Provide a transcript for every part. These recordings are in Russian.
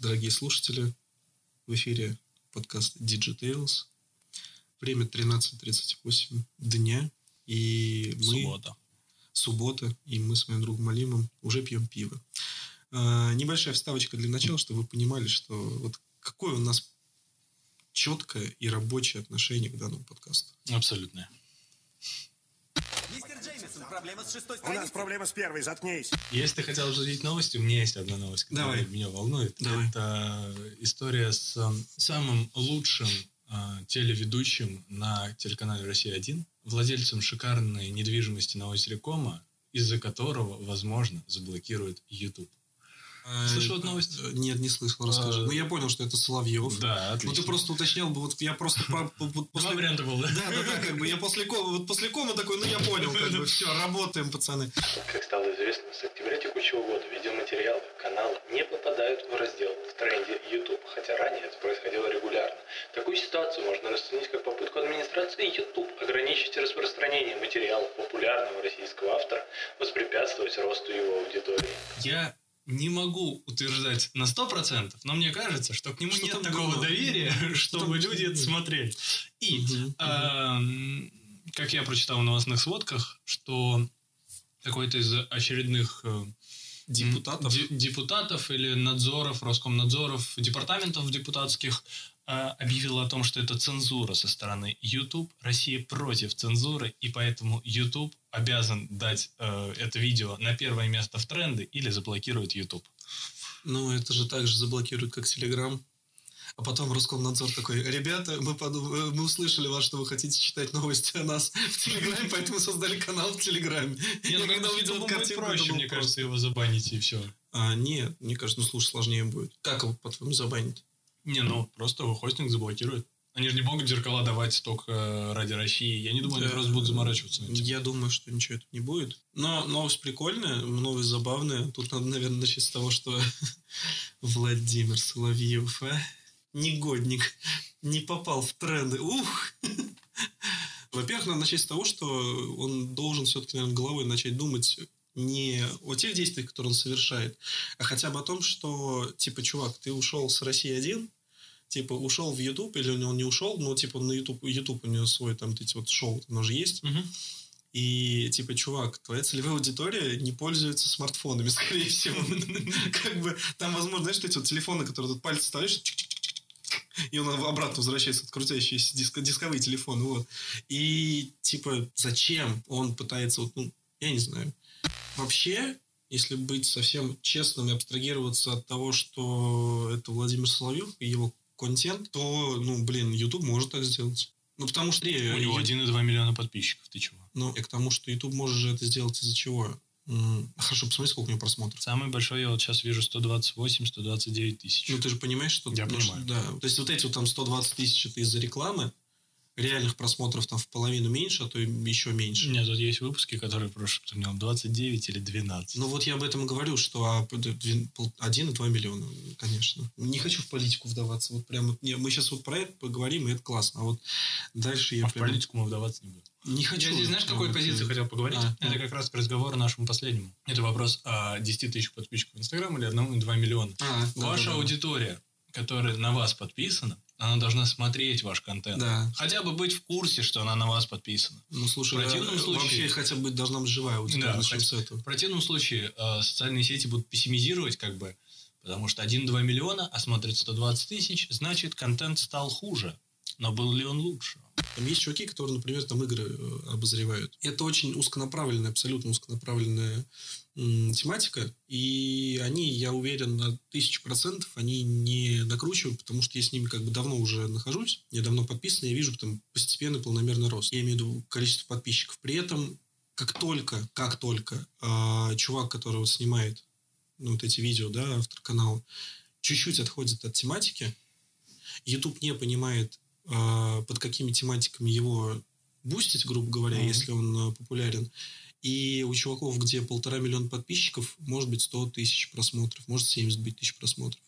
дорогие слушатели. В эфире подкаст Digitales. Время 13.38 дня. И мы... Суббота. Суббота. И мы с моим другом Алимом уже пьем пиво. А, небольшая вставочка для начала, чтобы вы понимали, что вот какое у нас четкое и рабочее отношение к данному подкасту. Абсолютно. Проблема с шестой У нас страницей. проблема с первой, заткнись. Если ты хотел обсудить новости, у меня есть одна новость, которая Давай. меня волнует. Давай. Это история с э, самым лучшим э, телеведущим на телеканале «Россия-1», владельцем шикарной недвижимости на озере Кома, из-за которого, возможно, заблокируют YouTube. Слышал эту новость? Э, Нет, не слышал, расскажи. А, Ну, я понял, что это Соловьев. Да, Ну, отлично. ты просто уточнял бы, вот я просто Два после... варианта было, да? Да, да, да, как бы я после кома, вот после кома такой, ну я понял, как бы, все, работаем, пацаны. Как стало известно, с октября текущего года видеоматериалы канала не попадают в раздел в тренде YouTube, хотя ранее это происходило регулярно. Такую ситуацию можно расценить как попытку администрации YouTube ограничить распространение материалов популярного российского автора, воспрепятствовать росту его аудитории. Я не могу утверждать на 100%, но мне кажется, что к нему Что нет такого было? доверия, чтобы люди это смотрели. И, как я прочитал в новостных сводках, что какой-то из очередных э, Депутатов. де- депутатов или надзоров, Роскомнадзоров, департаментов депутатских э, объявил о том, что это цензура со стороны YouTube. Россия против цензуры, и поэтому YouTube обязан дать э, это видео на первое место в тренды или заблокирует YouTube. Ну, это же так же заблокируют, как Телеграм. А потом Роскомнадзор такой, ребята, мы, подум- э, мы услышали вас, что вы хотите читать новости о нас в Телеграме, поэтому создали канал в Телеграме. Нет, Я ну, когда увидел будет картинку, проще, мне кажется, его забанить и все. А, нет, мне кажется, ну, слушай, сложнее будет. Как его, по-твоему, забанить? Не, ну, просто хостинг заблокирует. Они же не могут зеркала давать только э, ради России. Я не думаю, они Да. просто будут заморачиваться. на этим. Я думаю, что ничего этого не будет. Но новость прикольная, новость забавная. Тут надо, наверное, начать с того, что Владимир Соловьев, а? негодник, не попал в тренды. Ух! Во-первых, надо начать с того, что он должен все-таки, наверное, головой начать думать не о тех действиях, которые он совершает, а хотя бы о том, что, типа, чувак, ты ушел с России один, типа, ушел в YouTube, или он не ушел, но, типа, на YouTube, YouTube у него свой, там, эти вот шоу, оно же есть, Мгм. и типа, чувак, твоя целевая аудитория не пользуется смартфонами, скорее всего. Как бы там, возможно, знаешь, эти вот телефоны, которые тут пальцы ставишь, и он обратно возвращается, от крутящиеся диско- дисковые телефоны, вот. И, типа, зачем он пытается, вот, ну, я не знаю. Вообще, если быть совсем честным и абстрагироваться от того, что это Владимир Соловьев и его контент, то, ну, блин, YouTube может так сделать. Ну, потому что... У него Ю- 1,2 миллиона подписчиков. Ты чего? ну, и к тому, что YouTube может же это сделать из-за чего? Хорошо, посмотри, сколько у него просмотров. Самый большой я вот сейчас вижу 128-129 тысяч. Ну, ты же понимаешь, что... Я ну, понимаю. Да. То есть, вот эти вот там 120 тысяч это из-за рекламы, реальных просмотров там в половину меньше, а то и еще меньше. Нет, тут есть выпуски, которые прошлый у него 29 или 12. Ну, вот я об этом и говорю, что а, п- две- пол- 1,2 миллиона, конечно. Не хочу в политику вдаваться. Вот прямо... не, мы сейчас вот про это поговорим, и это классно. А вот дальше я а в прям политику мы вдаваться не будем. не хочу. Я здесь, знаешь, какой позиции хотел поговорить? а, Это ну. как раз к разговору нашему последнему. Это вопрос о 10 тысяч подписчиков в Инстаграм или 1,2 миллиона. А, да, Ваша да, да. аудитория, которая на вас подписана, она должна смотреть ваш контент. Да. Хотя бы быть в курсе, что она на вас подписана. Ну, слушай, В противном э, случае- вообще хотя бы должна быть живая аудитория. Да, хоть- с этого. В противном случае э, социальные сети будут пессимизировать, как бы, потому что 1-2 миллиона, а смотрит 120 тысяч, значит, контент стал хуже. Но был ли он лучше? Там есть чуваки, которые, например, там игры э, обозревают. Это очень узконаправленная, абсолютно узконаправленная тематика. И они, я уверен, на тысячу процентов они не накручивают, потому что я с ними как бы давно уже нахожусь. Я давно подписан, я вижу там постепенный планомерный рост. Я имею в виду количество подписчиков. При этом, как только, как только а, чувак, которого снимает ну, вот эти видео, да, автор канала, чуть-чуть отходит от тематики, YouTube не понимает, а, под какими тематиками его бустить, грубо говоря, Мгм. если он а, популярен. И у чуваков, где полтора миллиона подписчиков, может быть 100 тысяч просмотров, может 70 быть тысяч просмотров.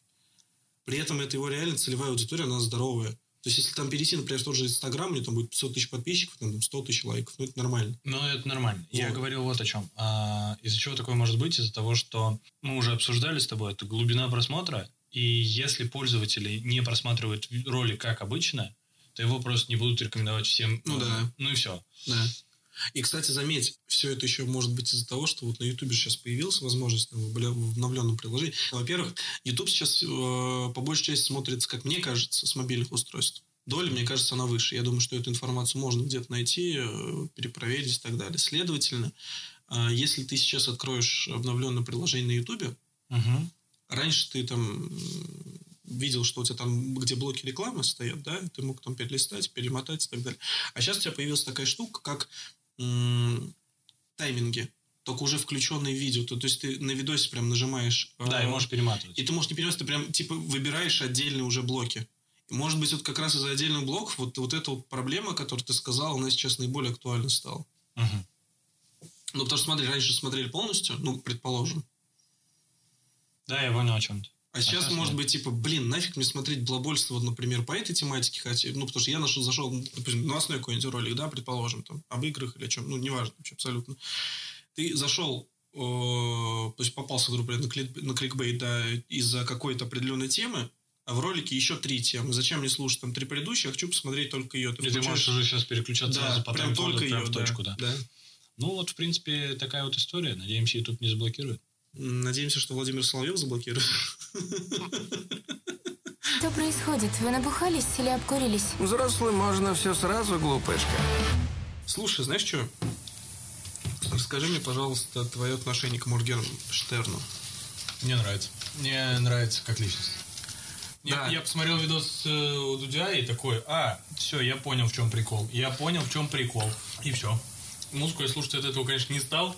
При этом это его реально целевая аудитория, она здоровая. То есть, если там перейти, например, в тот же Инстаграм, у него там будет 500 тысяч подписчиков, там 100 тысяч лайков, ну, это нормально. Ну, это нормально. Я Вот. говорил вот о чем. А, из-за чего такое может быть? Из-за того, что мы уже обсуждали с тобой, это глубина просмотра И если пользователи не просматривают ролик как обычно, то его просто не будут рекомендовать всем. Ну да. Ну и все. Да. И, кстати, заметь, все это еще может быть из-за того, что вот на YouTube сейчас появилась возможность в обновленном приложении. Во-первых, YouTube сейчас э, по большей части смотрится, как мне кажется, с мобильных устройств. Доля, мне кажется, она выше. Я думаю, что эту информацию можно где-то найти, э, перепроверить и так далее. Следовательно, э, если ты сейчас откроешь обновленное приложение на YouTube, Угу. раньше ты там видел, что у тебя там, где блоки рекламы стоят, да, ты мог там перелистать, перемотать и так далее. А сейчас у тебя появилась такая штука, как тайминги, только уже включенные видео. То, то есть ты на видосе прям нажимаешь... Да, и э, можешь перематывать. И ты можешь не переносить, ты прям типа выбираешь отдельные уже блоки. Может быть, вот как раз из-за отдельных блоков вот, вот эта вот проблема, которую ты сказал, она сейчас наиболее актуальна стала. Мгм. Ну, потому что, смотри, раньше смотрели полностью, ну, предположим. Да, я понял о чем ты. А сейчас, сейчас может нет. быть, типа, блин, нафиг мне смотреть балабольство, вот, например, по этой тематике, хотя, ну, потому что я нашел, зашел, допустим, новостной какой-нибудь ролик, да, предположим, там, об играх или о чем, ну, неважно вообще, абсолютно. Ты зашел, э, то есть попался, грубо говоря, на, клик- на кликбейт, да, из-за какой-то определенной темы, а в ролике еще три темы. Зачем мне слушать там три предыдущие, я хочу посмотреть только ее. И ты можешь уже сейчас переключаться да, сразу по прям только прям ее, в точку, да. да. Ну вот, в принципе, такая вот история. Надеемся, YouTube не заблокирует. Надеемся, что Владимир Соловьев заблокирует. Что происходит? Вы набухались или обкурились? Взрослым можно все сразу, глупышка. Слушай, знаешь что? Расскажи мне, пожалуйста, твое отношение к Моргенштерну. Мне нравится. Мне нравится как личность. Я, Да. я посмотрел видос э, у Дудя и такой, а, все, я понял, в чем прикол. Я понял, в чем прикол. И все. Музыку я слушать от этого, конечно, не стал.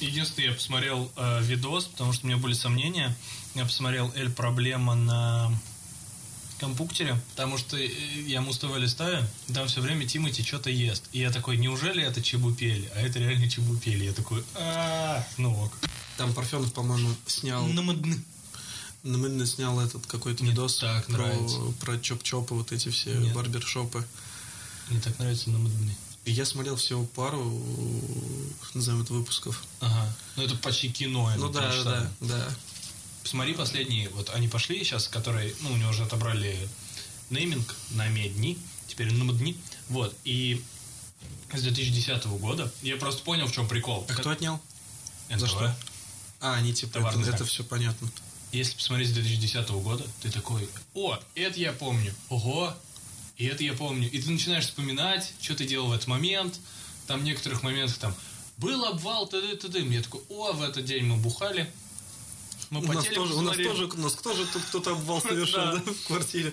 Единственное, я посмотрел э, видос, потому что у меня были сомнения. Я посмотрел Эль Проблема на компьютере, потому что э, я Муз ТВ листаю, там все время Тимати что-то ест. И я такой, неужели это чебупели? А это реально чебупели. Я такой, а ну ок. Там Парфенов, по-моему, снял... Намадны. Намыдно снял этот какой-то видос так про, нравится. про чоп-чопы, вот эти все Нет. барбершопы. Мне так нравится намадны. Я смотрел всего пару, назовем это, выпусков. Ага. Ну это почти кино. это ну да, да, да. Посмотри последние. Вот они пошли сейчас, которые, ну, у него уже отобрали нейминг на медни, теперь намадни. Вот. И с 2010 года я просто понял, в чем прикол. А кто отнял? НТВ. За что? А, они типа, Товарный это, это все понятно. Если посмотреть с 2010 года, ты такой, о, это я помню, ого, и это я помню. И ты начинаешь вспоминать, что ты делал в этот момент. Там в некоторых моментах там, был обвал, т.д. т.д. Я такой, о, в этот день мы бухали. Мы У нас, тоже, у, нас смотрели». тоже, у нас тоже тут кто-то обвал совершил Да. да, в квартире.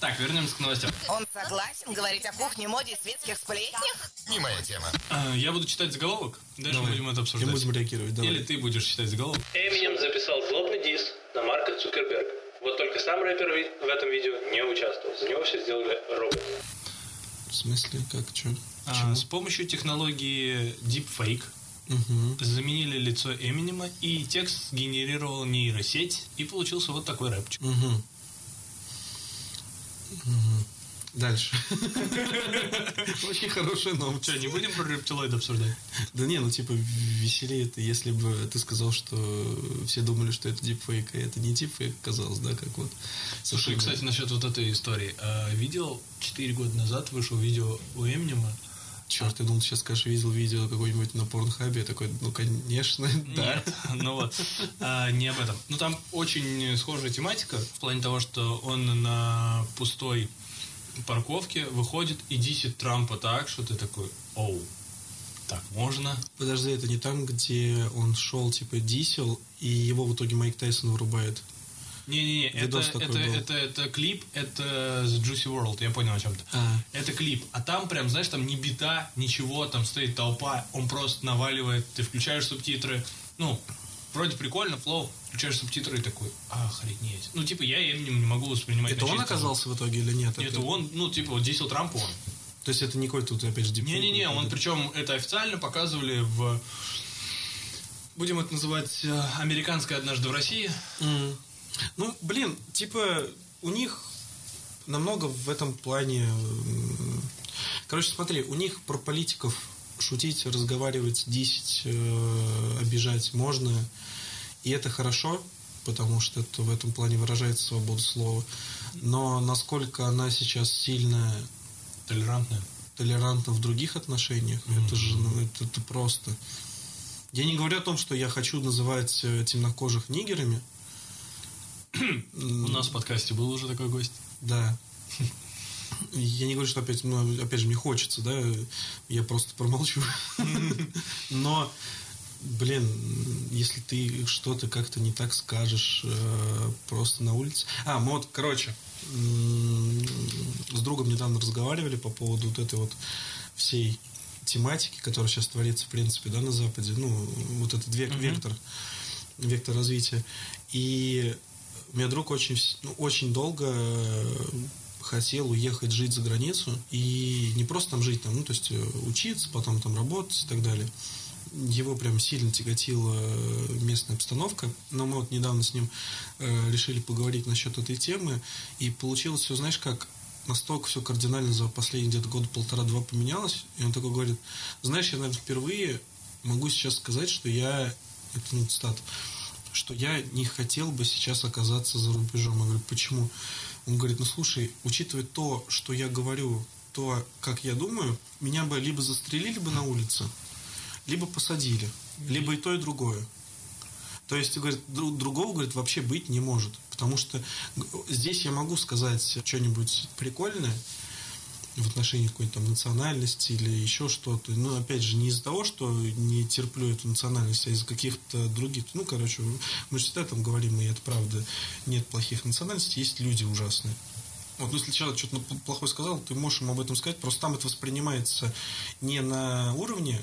Так, вернемся к новостям. Он согласен говорить о кухне, моде и светских сплетнях? Не моя тема. А, Я буду читать заголовок, дальше мы Давай. будем это И обсуждать. будем реагировать, давай. Или ты будешь читать заголовок. Эминем записал злобный дис на Марка Цукерберг. Вот только сам рэпер в этом видео не участвовал. За него все сделали роботы. В смысле, как, А, с помощью технологии Deepfake Угу. заменили лицо Эминема, и текст сгенерировал нейросеть, и получился вот такой рэпчик. Угу. Дальше. Очень хорошая новость. Что, не будем про рептилоид обсуждать? Да не, ну типа веселее это, если бы ты сказал, что все думали, что это дипфейк, а это не дипфейк оказалось, да, как вот. Слушай, кстати, насчет вот этой истории. А, видел, 4 года назад вышло видео у Эминема. Черт, я думал, сейчас скажешь, видел видео какое-нибудь на порнхабе. Я такой, ну, конечно, да. Нет, ну вот, а, не об этом. Ну там очень схожая тематика в плане того, что он на пустой парковке выходит и дисит Трампа так, что ты такой, оу, так можно? Подожди, это не там, где он шел, типа, дисел, и его в итоге Майк Тайсон вырубает. Не-не-не, это, это, это, это клип, это с Juicy World, я понял о чем ты. А. Это клип, а там прям, знаешь, там не бита, ничего, там стоит толпа, он просто наваливает, ты включаешь субтитры, ну, вроде прикольно, флоу, включаешь субтитры и такой, охренеть. Ну, типа, я Эминем не могу воспринимать Это он оказался в итоге или нет? Это он, ну, типа, вот десел Трампа он. То есть это не какой-то, тут, опять же? Не-не-не, он причем это официально показывали в... Будем это называть э, «Американское однажды в России». М. Ну, блин, типа, у них намного в этом плане... Короче, смотри, у них про политиков шутить, разговаривать, десять, обижать можно, и это хорошо, потому что это в этом плане выражается свобода слова. Но насколько она сейчас сильно Толерантная. толерантна в других отношениях, это же ну, это, это просто. Я не говорю о том, что я хочу называть э, темнокожих нигерами. У нас в подкасте был уже такой гость. Да. Я не говорю, что опять, ну, опять же, мне хочется, да, я просто промолчу. Но, блин, если ты что-то как-то не так скажешь э, просто на улице... А, мы вот, короче, с другом недавно разговаривали по поводу вот этой вот всей тематики, которая сейчас творится, в принципе, да, на Западе. Ну, вот этот век, вектор, вектор развития. И у меня друг очень, ну, очень долго э, хотел уехать жить за границу и не просто там жить, там, ну, то есть э, учиться, потом там работать и так далее. Его прям сильно тяготила э, местная обстановка, но мы вот недавно с ним решили поговорить насчет этой темы, и получилось все, знаешь, как настолько все кардинально за последние где-то года полтора-два поменялось, и он такой говорит, знаешь, я, наверное, впервые могу сейчас сказать, что я, это ну, цитата, что я не хотел бы сейчас оказаться за рубежом. Я говорю, почему? Он говорит, ну слушай, учитывая то, что я говорю, то, как я думаю, меня бы либо застрелили бы на улице, либо посадили. Либо и то, и другое. То есть, говорит, дру- другого, говорит, вообще быть не может. Потому что здесь я могу сказать что-нибудь прикольное в отношении какой-то там национальности или еще что-то. Но, опять же, не из-за того, что не терплю эту национальность, а из-за каких-то других... Ну, короче, мы же всегда там говорим, и это правда, нет плохих национальностей, есть люди ужасные. Вот, ну, если человек что-то плохое сказал, ты можешь ему об этом сказать, просто там это воспринимается не на уровне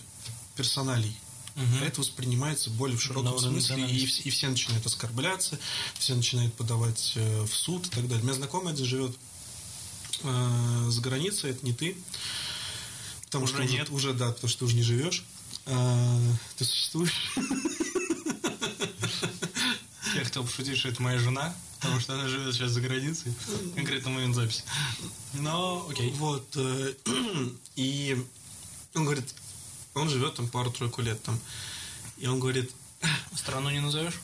персоналей, а это воспринимается более в широком уровне смысле, и, и все начинают оскорбляться, все начинают подавать э, в суд и так далее. У меня знакомый один живет э, за границей, это не ты. Потому Уже что уже, нет. уже, да, потому что ты уже не живешь. А, ты существуешь. Я хотел пошутить, что это моя жена, потому что она живет сейчас за границей, конкретно момент записи. Но, окей. Вот. э, И он говорит, он живет там пару-тройку лет там. И он говорит, Страну не назовешь?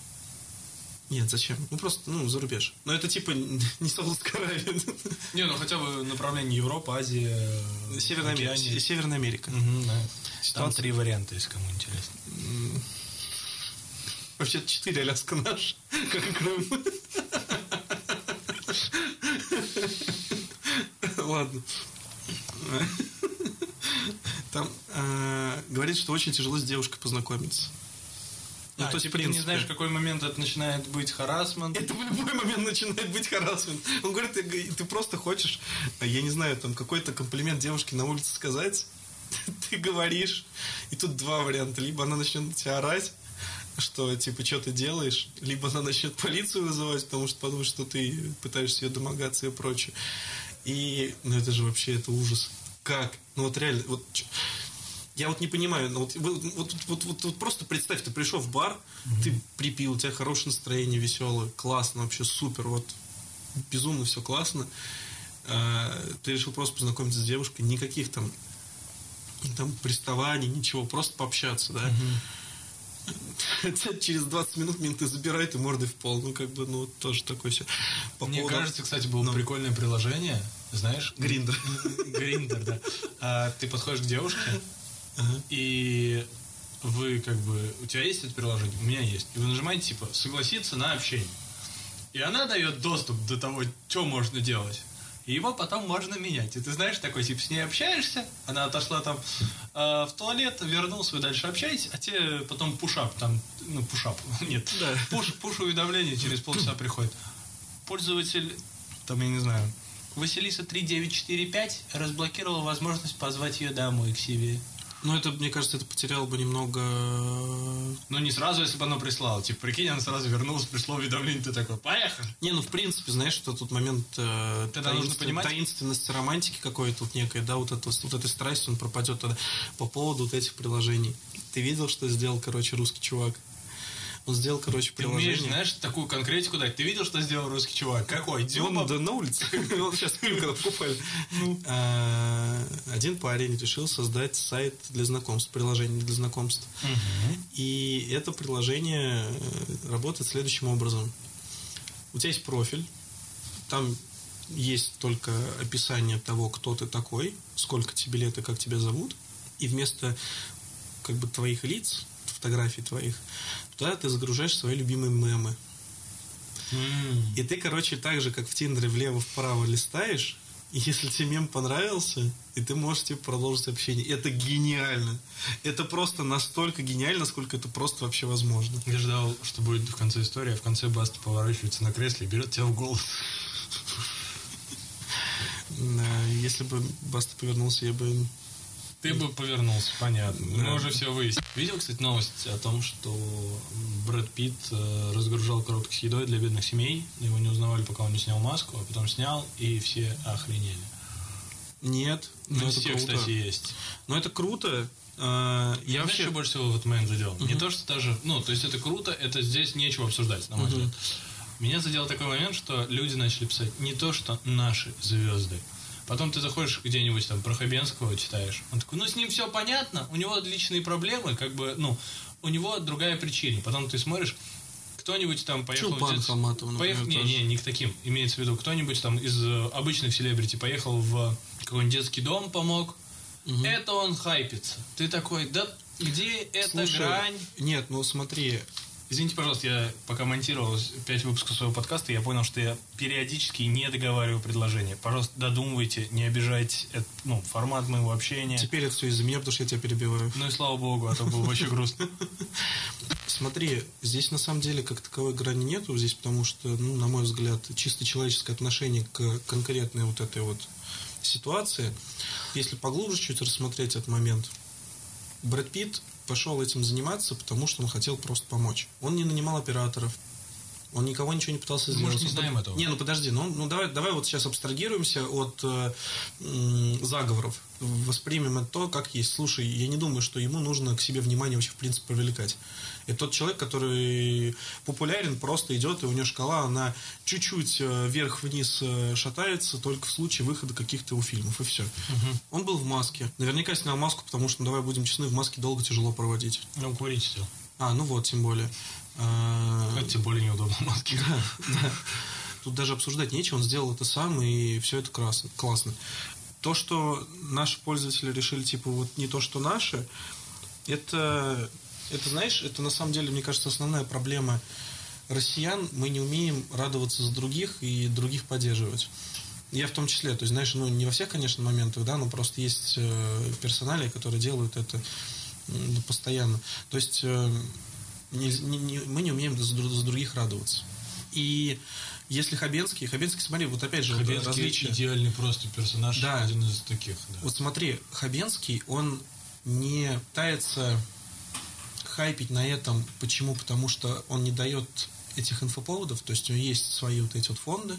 Нет, зачем? Ну просто, ну, за рубеж. Но это типа не Саудовская Аравия. Не, ну хотя бы направление Европа, Азия, Северная Америка. Северная Америка. Мгм, да. Там три варианта, если кому интересно. Вообще четыре Аляска наш, как и Крым. Ладно. Там э, говорит, что очень тяжело с девушкой познакомиться. Ну, А, то есть, типа ты не знаешь, в какой момент это начинает быть харасмент. Это в любой момент начинает быть харасмент. Он говорит, ты, ты просто хочешь, я не знаю, там какой-то комплимент девушке на улице сказать, ты говоришь, и тут два варианта. Либо она начнет на тебя орать, что, типа, что ты делаешь, либо она начнет полицию вызывать, потому что подумает, что ты пытаешься ее домогаться и прочее. И, ну, это же вообще, это ужас. Как? Ну, вот реально, вот... Я вот не понимаю, ну, вот, вот, вот, вот- вот- вот просто представь, ты пришел в бар, ты припил, у тебя хорошее настроение, веселое, классно, вообще супер, вот безумно все классно. А, ты решил просто познакомиться с девушкой, никаких там там приставаний, ничего, просто пообщаться, да. Хотя через 20 минут менты забирают и мордой в пол. Ну, как бы, ну, тоже такое все. По Мне поводу- кажется, кстати, было Ну. прикольное приложение, знаешь? Гриндер. Гриндер, да. А, ты подходишь к девушке, Ага. и вы как бы... У тебя есть это приложение? У меня есть. И вы нажимаете, типа, согласиться на общение. И она дает доступ до того, что можно делать. И его потом можно менять. И ты знаешь, такой, типа, с ней общаешься, она отошла там э, в туалет, вернулся, вы дальше общаетесь, а тебе потом пушап, там, ну, пушап, нет, Да. пуш, пуш уведомление через полчаса приходит. Пользователь, там, я не знаю, Василиса 3945 разблокировала возможность позвать ее домой к себе. Ну, это, мне кажется, это потеряло бы немного... Ну, не сразу, если бы оно прислало. Типа, прикинь, она сразу вернулась, пришло уведомление, ты такой, поехали. Не, ну, в принципе, знаешь, что тут момент э, Тогда нужно понимать- таинственности романтики какой-то тут некой, да, вот, это, вот этой страсти, он пропадет тогда по поводу вот этих приложений. Ты видел, что сделал, короче, русский чувак? Он сделал, короче, Ты умеешь, приложение. знаешь, такую конкретику дать. Ты видел, что сделал русский чувак? Какой? Он Дюба? да, на улице. Он сейчас фильм когда покупали. А, Один парень решил создать сайт для знакомств, приложение для знакомств. И это приложение э, работает следующим образом. У тебя есть профиль, там есть только описание того, кто ты такой, сколько тебе лет и как тебя зовут. И вместо как бы твоих лиц, фотографий твоих, туда ты загружаешь свои любимые мемы. М. И ты, короче, так же, как в Тиндере, влево-вправо листаешь, и если тебе мем понравился, и ты можешь типа, продолжить общение. Это гениально. Это просто настолько гениально, насколько это просто вообще возможно. Я ждал, что будет в конце истории, а в конце Баста поворачивается на кресле и берет тебя в голос. Если бы Баста повернулся, я бы... Ты бы повернулся, понятно. Да. Мы уже все выяснили. Видел, кстати, новость о том, что Брэд Питт э, разгружал коробки с едой для бедных семей. Его не узнавали, пока он не снял маску, а потом снял, и все охренели. Нет, но Ну, это все, круто. кстати, есть. Но это круто. А, Я вообще... вообще больше всего в этот момент задел. Не то, что даже... Ну, то есть это круто, это здесь нечего обсуждать, на мой взгляд. Меня задел такой момент, что люди начали писать не то, что наши звезды. Потом ты заходишь где-нибудь там про Хабенского читаешь. Он такой, ну с ним все понятно, у него личные проблемы, как бы, ну, у него другая причина. Потом ты смотришь, кто-нибудь там поехал... Чулпан где-то- Хаматова, например, поехал- не, не, не к таким. Имеется в виду, кто-нибудь там из э, обычных селебрити поехал в какой-нибудь детский дом, помог. Это он хайпится. Ты такой, да где эта Слушай, грань? Нет, ну смотри, Извините, пожалуйста, я пока монтировал пять выпусков своего подкаста, я понял, что я периодически не договариваю предложения. Пожалуйста, додумывайте, не обижайте это, ну, формат моего общения. теперь это все из-за меня, потому что я тебя перебиваю. Ну и слава богу, а то было бы очень грустно. Смотри, здесь на самом деле как таковой грани нету, здесь потому что, ну, на мой взгляд, чисто человеческое отношение к конкретной вот этой вот ситуации. Если поглубже чуть рассмотреть этот момент, Брэд Питт пошел этим заниматься, потому что он хотел просто помочь. Он не нанимал операторов, он никого ничего не пытался сделать. может, не Он знаем этого. Не, ну подожди, ну, ну давай, давай вот сейчас абстрагируемся от э, заговоров. Воспримем это то, как есть. Слушай, я не думаю, что ему нужно к себе внимание вообще в принципе привлекать. Это тот человек, который популярен, просто идет, и у него шкала, она чуть-чуть э, вверх-вниз э, шатается, только в случае выхода каких-то его фильмов, и все. Он был в маске. Наверняка снял маску, потому что, ну, давай будем честны, в маске долго тяжело проводить. Ну, курить хотел. А, ну вот, тем более. А, Это тем более неудобно в маске. да, да. Тут даже обсуждать нечего, он сделал это сам, и все это красно, классно. То, что наши пользователи решили, типа, вот не то, что наши, это, это, знаешь, это на самом деле, мне кажется, основная проблема россиян. Мы не умеем радоваться за других и других поддерживать. Я в том числе, то есть, знаешь, ну, не во всех, конечно, моментах, да, но просто есть э, персонали, которые делают это постоянно. То есть, э, не- не- мы не умеем за, дру- за других радоваться. И если Хабенский, Хабенский, смотри, вот опять же, Хабенский различие. идеальный просто персонаж, Да. один из таких. Да. Вот смотри, Хабенский, он не пытается хайпить на этом. Почему? Потому что он не дает этих инфоповодов, то есть у него есть свои вот эти вот фонды,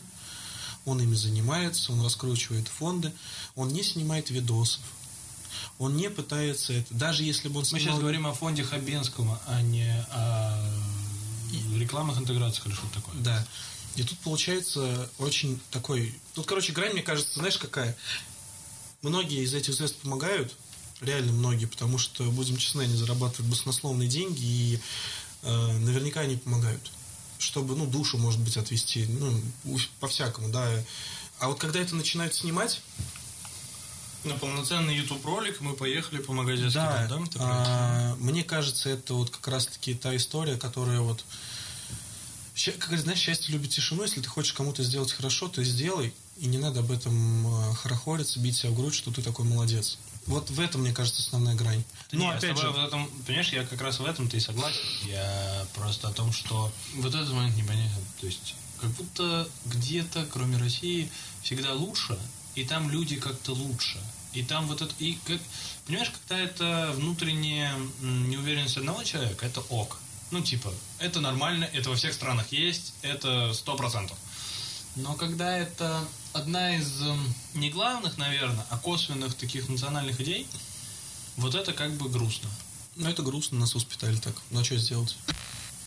он ими занимается, он раскручивает фонды, он не снимает видосов, он не пытается это, даже если бы он Мы снимал... сейчас говорим о фонде Хабенского, а не о рекламных интеграциях или что-то такое. Да. И тут получается очень такой... Тут, короче, грань, мне кажется, знаешь, какая? Многие из этих звезд помогают, реально многие, потому что, будем честны, они зарабатывают баснословные деньги, и э, наверняка они помогают. Чтобы, ну, душу, может быть, отвести, ну, по-всякому, да. А вот когда это начинают снимать, На полноценный YouTube ролик мы поехали помогать детским да? Ты это? а, мне кажется, это вот как раз-таки та история, которая вот... Как знаешь, счастье любит тишину. Если ты хочешь кому-то сделать хорошо, то сделай. И не надо об этом э, хорохориться, бить себя в грудь, что ты такой молодец. Вот в этом, мне кажется, основная грань. Да ну, опять тобой же, в этом, понимаешь, я как раз в этом-то и согласен. Я просто о том, что вот этот момент непонятен. То есть, как будто где-то, кроме России, всегда лучше, и там люди как-то лучше. И там вот это, и как, понимаешь, когда это внутренняя неуверенность одного человека, это ок. Ну, типа, это нормально, это во всех странах есть, это сто процентов. Но когда это одна из не главных, наверное, а косвенных таких национальных идей, вот это как бы грустно. ну, это грустно, нас воспитали так. Ну, а что сделать?